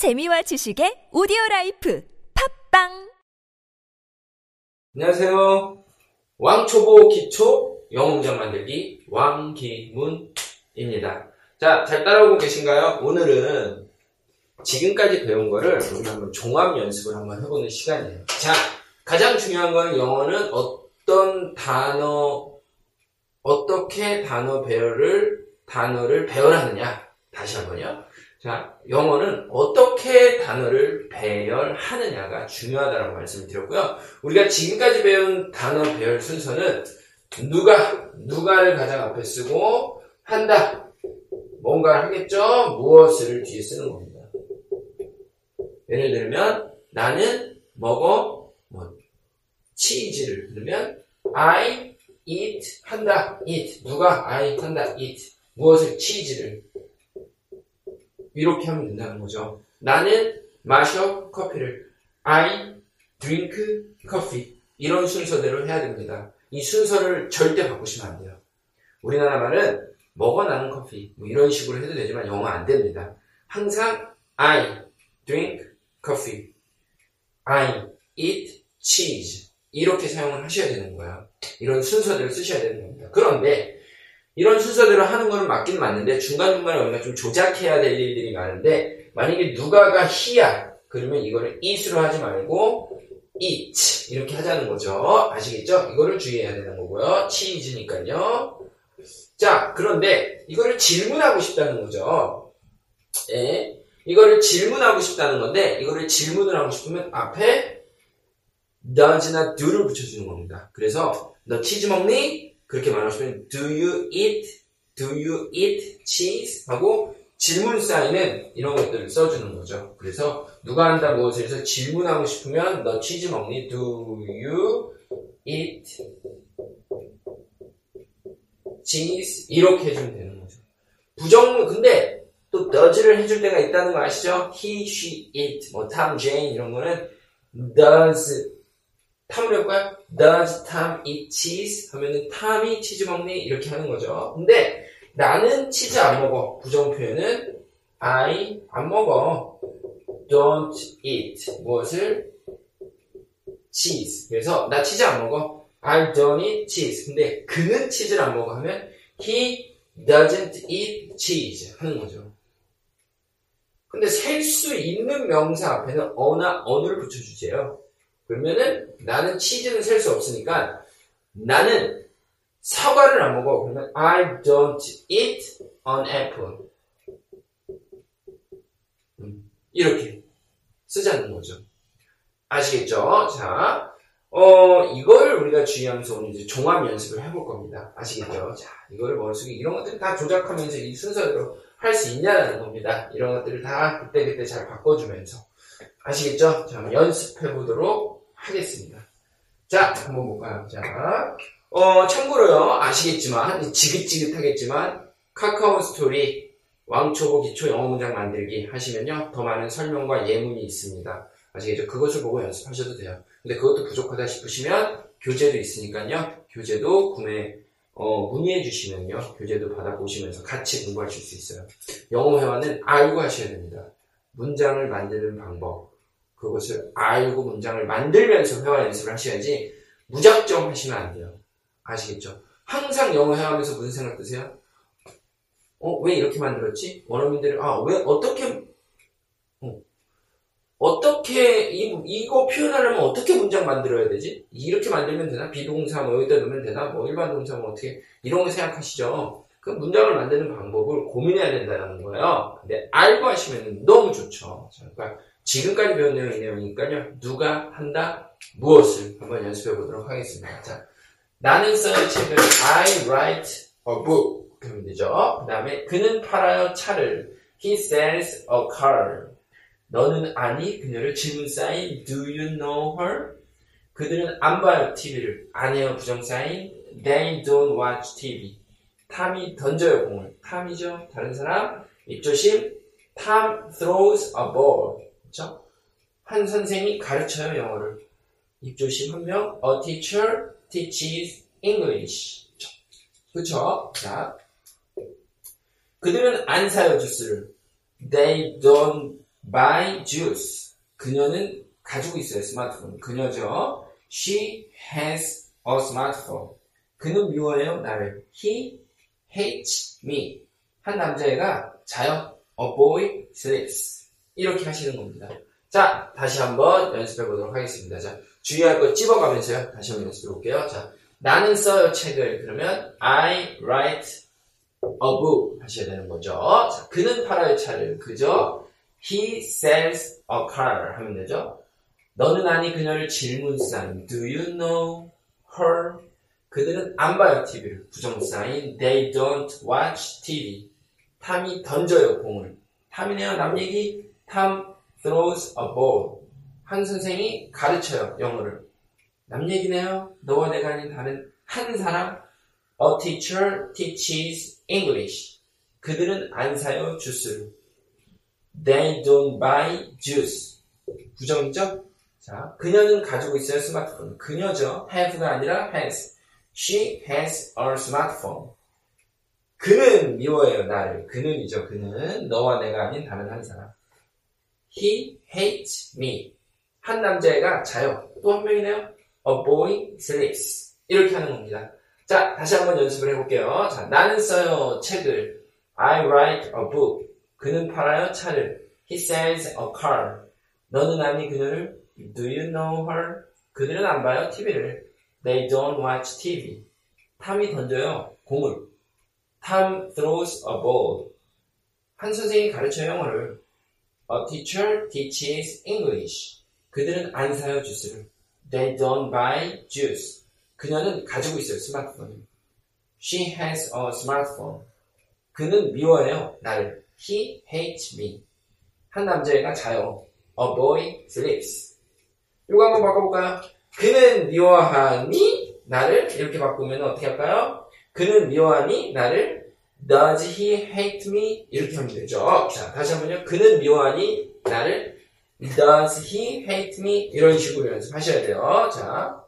재미와 지식의 오디오 라이프 팟빵 안녕하세요. 왕초보 기초 문장 만들기 왕기문입니다. 자, 잘 따라오고 계신가요? 오늘은 지금까지 배운 거를 우리 한번 종합 연습을 한번 해보는 시간이에요. 자, 가장 중요한 건 영어는 어떤 단어, 어떻게 단어 배열을, 단어를 배열하느냐. 다시 한번요. 자, 영어는 어떻게 단어를 배열하느냐가 중요하다고 말씀을 드렸고요. 우리가 지금까지 배운 단어 배열 순서는 누가, 누가를 가장 앞에 쓰고 한다. 뭔가를 하겠죠? 무엇을 뒤에 쓰는 겁니다. 예를 들면 나는 먹어 뭐 치즈를 들으면 I eat 한다. eat 누가 I 한다. eat 무엇을 치즈를 이렇게 하면 된다는 거죠. 나는 마셔 커피를 I drink coffee 이런 순서대로 해야 됩니다. 이 순서를 절대 바꾸시면 안 돼요. 우리나라 말은 먹어 나는 커피 뭐 이런 식으로 해도 되지만 영어 안 됩니다. 항상 I drink coffee, I eat cheese 이렇게 사용을 하셔야 되는 거예요. 이런 순서대로 쓰셔야 되는 겁니다. 그런데 이런 순서대로 하는 거는 맞긴 맞는데 중간중간에 우리가 좀 조작해야 될 일들이 많은데 만약에 누가가 he야 그러면 이거를 eat으로 하지 말고 eat 이렇게 하자는 거죠. 아시겠죠? 이거를 주의해야 되는 거고요. cheese니까요. 자, 그런데 이거를 질문하고 싶다는 거죠. 예. 이거를 질문하고 싶다는 건데 이거를 질문을 하고 싶으면 앞에 does나 do를 붙여주는 겁니다. 그래서 너 치즈 먹니? 그렇게 말하시면 do you eat? do you eat cheese? 하고 질문 사인은 이런 것들을 써주는 거죠. 그래서 누가 한다 무엇을 해서 질문하고 싶으면 너 치즈 먹니? do you eat cheese? 이렇게 해주면 되는 거죠. 부정문 근데 또 does를 해줄 때가 있다는 거 아시죠? he, she, it, 뭐 Tom, Jane 이런 거는 does 탐을 해볼까요? Does Tom eat cheese? 하면은 탐이 치즈 먹니? 이렇게 하는 거죠. 근데 나는 치즈 안 먹어. 부정 표현은 I 안 먹어. Don't eat 무엇을? cheese. 그래서 나 치즈 안 먹어. I don't eat cheese. 근데 그는 치즈를 안 먹어 하면 he doesn't eat cheese 하는 거죠. 근데 셀 수 있는 명사 앞에는 어나 어느를 붙여주세요. 그러면은 나는 치즈는 셀 수 없으니까 나는 사과를 안 먹어. 그러면 I don't eat an apple. 음, 이렇게 쓰자는 거죠. 아시겠죠? 자, 어, 이걸 우리가 주의하면서 오늘 이제 종합 연습을 해볼 겁니다. 아시겠죠? 자, 이거를 머릿속에 이런 것들을 다 조작하면서 이 순서대로 할 수 있냐는 겁니다. 이런 것들을 다 그때그때 잘 바꿔주면서. 아시겠죠? 자, 연습해 보도록 하겠습니다. 자, 한번 볼까요? 자, 어, 참고로요, 아시겠지만, 지긋지긋하겠지만, 카카오 스토리, 왕초보 기초 영어 문장 만들기 하시면요, 더 많은 설명과 예문이 있습니다. 아시겠죠? 그것을 보고 연습하셔도 돼요. 근데 그것도 부족하다 싶으시면, 교재도 있으니까요, 교재도 구매, 어, 문의해 주시면요, 교재도 받아보시면서 같이 공부하실 수 있어요. 영어 회화는 알고 하셔야 됩니다. 문장을 만드는 방법, 그것을 알고 문장을 만들면서 회화 연습을 하셔야지 무작정 하시면 안 돼요. 아시겠죠? 항상 영어 회화하면서 무슨 생각 드세요? 어, 왜 이렇게 만들었지? 원어민들이, 아, 왜, 어떻게, 어, 떻게 이, 이거 표현하려면 어떻게 문장 만들어야 되지? 이렇게 만들면 되나? 비동사 뭐 여기다 넣으면 되나? 뭐 일반 동사 뭐 어떻게, 이런 거 생각하시죠? 그 문장을 만드는 방법을 고민해야 된다는 거예요. 근데 알고 하시면 너무 좋죠. 그러니까 지금까지 배운 내용이 내용이니까요. 누가 한다? 무엇을? 한번 연습해 보도록 하겠습니다. 자, 나는 써요 책을 I write a book. 그러면 되죠. 그 다음에 그는 팔아요 차를. He sells a car. 너는 아니? 그녀를 질문 사인 Do you know her? 그들은 안 봐요 TV를. 안 해요 부정 사인 They don't watch TV. 탐이 던져요 공을. 탐이죠? 다른 사람? 입조심? Tom throws a ball 그렇죠? 한 선생이 가르쳐요 영어를. 입조심 한 명. A teacher teaches English. 그렇죠? 자, 그들은 안 사요 주스를. They don't buy juice. 그녀는 가지고 있어요, 스마트폰. 그녀죠. She has a smartphone. 그는 미워해요, 나를. He hates me. 한 남자애가 자요. A boy sleeps. 이렇게 하시는 겁니다. 자, 다시 한번 연습해 보도록 하겠습니다. 자, 주의할 거 찝어가면서요. 다시 한번 연습해 볼게요. 자, 나는 써요 책을. 그러면 I write a book 하셔야 되는 거죠. 자, 그는 팔아요 차를. 그죠? He sells a car 하면 되죠. 너는 아니 그녀를 질문사인 Do you know her? 그들은 안 봐요 TV를. 부정사인 They don't watch TV. 탐이 던져요 공을. 탐이네요 남 얘기. 탐 throws a ball. 한 선생이 가르쳐요 영어를. 남 얘기네요. 너와 내가 아닌 다른 한 사람. A teacher teaches English. 그들은 안 사요 주스를. They don't buy juice. 부정이죠? 자, 그녀는 가지고 있어요 스마트폰. 그녀죠. have가 아니라 has. She has a smartphone. 그는 미워해요 나를. 그는이죠. 그는 너와 내가 아닌 다른 한 사람. He hates me. 한 남자애가 자요. 또 한 명이네요. A boy sleeps. 이렇게 하는 겁니다. 자, 다시 한번 연습을 해볼게요. 자, 나는 써요 책을. I write a book. 그는 팔아요 차를. He sells a car. 너는 아니 그녀를? Do you know her? 그들은 안 봐요 TV를. They don't watch TV. 탐이 던져요 공을. Tom throws a ball. 한 선생이 가르쳐요 영어를. A teacher teaches English. 그들은 안 사요 주스를. They don't buy juice. 그녀는 가지고 있어요 스마트폰을. She has a smartphone. 그는 미워해요 나를. He hates me. 한 남자애가 자요. A boy sleeps. 이거 한번 바꿔볼까요? 그는 미워하니 나를 이렇게 바꾸면 어떻게 할까요? 그는 미워하니 나를 Does he hate me? 이렇게 하면 되죠. 자, 다시 한번요. 그는 미워하니 나를 Does he hate me? 이런 식으로 연습하셔야 돼요. 자.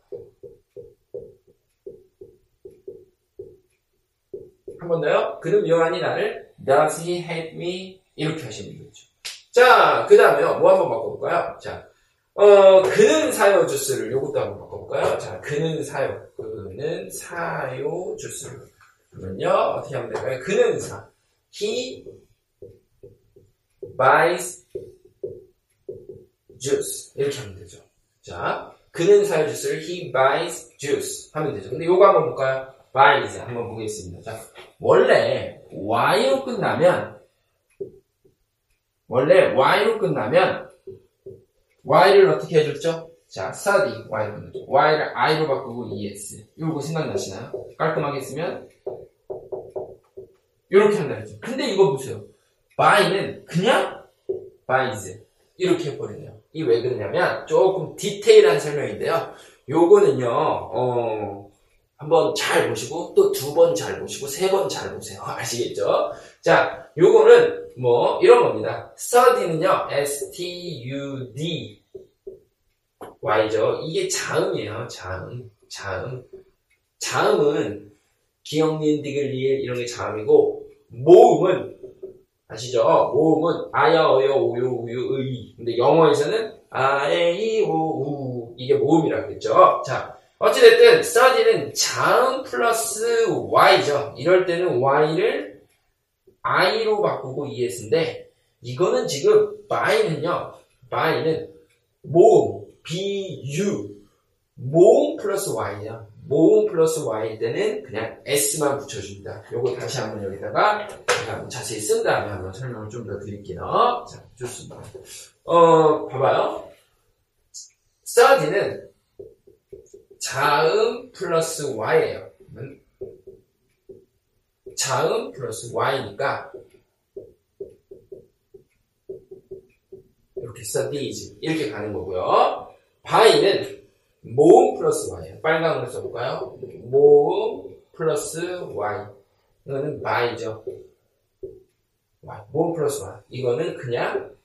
한 번 더요. 그는 미워하니 나를 Does he hate me? 이렇게 하시면 되죠. 자, 그 다음에요. 뭐 한번 바꿔볼까요? 자, 어, 그는 사요 주스를 요것도 한번 바꿔볼까요? 자, 그는 사요. 그는 사요 주스를. 그러면요, 어떻게 하면 될까요? 그는 사. He buys juice. 이렇게 하면 되죠. 자, 그는 사요 주스를 he buys juice 하면 되죠. 근데 요거 한번 볼까요? buys 한번 보겠습니다. 자, 원래 y로 끝나면 원래 y로 끝나면 y를 어떻게 해줬죠? 자, study 끝나죠. y를 i로 바꾸고 es. 요거 생각나시나요? 깔끔하게 쓰면 이렇게 한다 했죠. 근데 이거 보세요. buy는 그냥 buys 이렇게 해버리네요. 이 왜 그러냐면 조금 디테일한 설명인데요. 요거는요, 어, 한번 잘 보시고 또 두 번 잘 보시고 세 번 잘 보세요. 아시겠죠? 자, 요거는 뭐 이런 겁니다. study는요, s-t-u-d y죠. 이게 자음이에요. 자음, 자음. 자음은 기억니은 디글리엘 이런 게 자음이고 모음은 아시죠? 모음은 아야 어여 오요 우유 의 근데 영어에서는 아에 이 오 우 이게 모음이라고 했죠. 자 어찌됐든 study는 자음 플러스 y죠. 이럴 때는 y를 i로 바꾸고 es인데 이거는 지금 by는요. by는 모음 bu 모음 플러스 y냐 모음 플러스 y일 때는 그냥 s만 붙여줍니다. 요거 다시 한번 여기다가 자세히 쓴 다음에 한번 설명을 좀 더 드릴게요. 자, 좋습니다. 어, 봐봐요. study는 자음 플러스 y예요. 자음 플러스 y니까 이렇게 studies 이렇게 가는 거고요. By는 모음 플러스 y예요. 빨강으로 써볼까요? 모음 플러스 y. 이거는 y. 모음 플러스 y. 이거는 그냥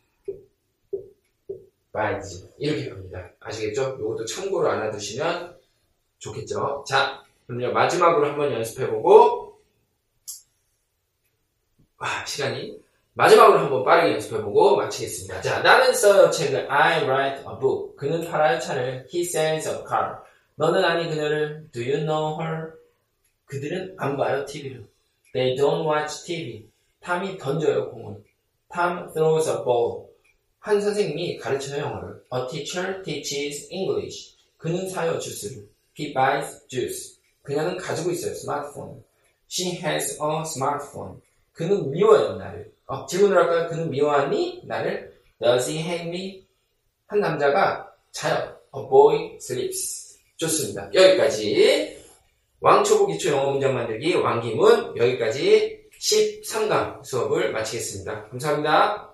by지. 이렇게 갑니다. 아시겠죠? 이것도 참고로 알아두시면 좋겠죠? 자, 그럼요. 마지막으로 한번 연습해보고, 아, 시간이 마지막으로 한번 빠르게 연습해보고 마치겠습니다. 자, 나는 써요 책을. I write a book. 그는 팔아요 차를. He sells a car. 너는 아니 그녀를. Do you know her? 그들은 안 봐요 TV를. They don't watch TV. 탐이 던져요 공을. Tom throws a ball. 한 선생님이 가르쳐요 영어를. A teacher teaches English. 그는 사요 주스를. He buys juice. 그녀는 가지고 있어요 스마트폰. She has a smartphone. 그는 미워요 나를. 어, 질문을 할까요? 그는 미워하니? 나를? Does he hate me? 한 남자가 자요. A boy sleeps. 좋습니다. 여기까지 왕초보 기초 영어 문장 만들기 왕기문 여기까지 13강 수업을 마치겠습니다. 감사합니다.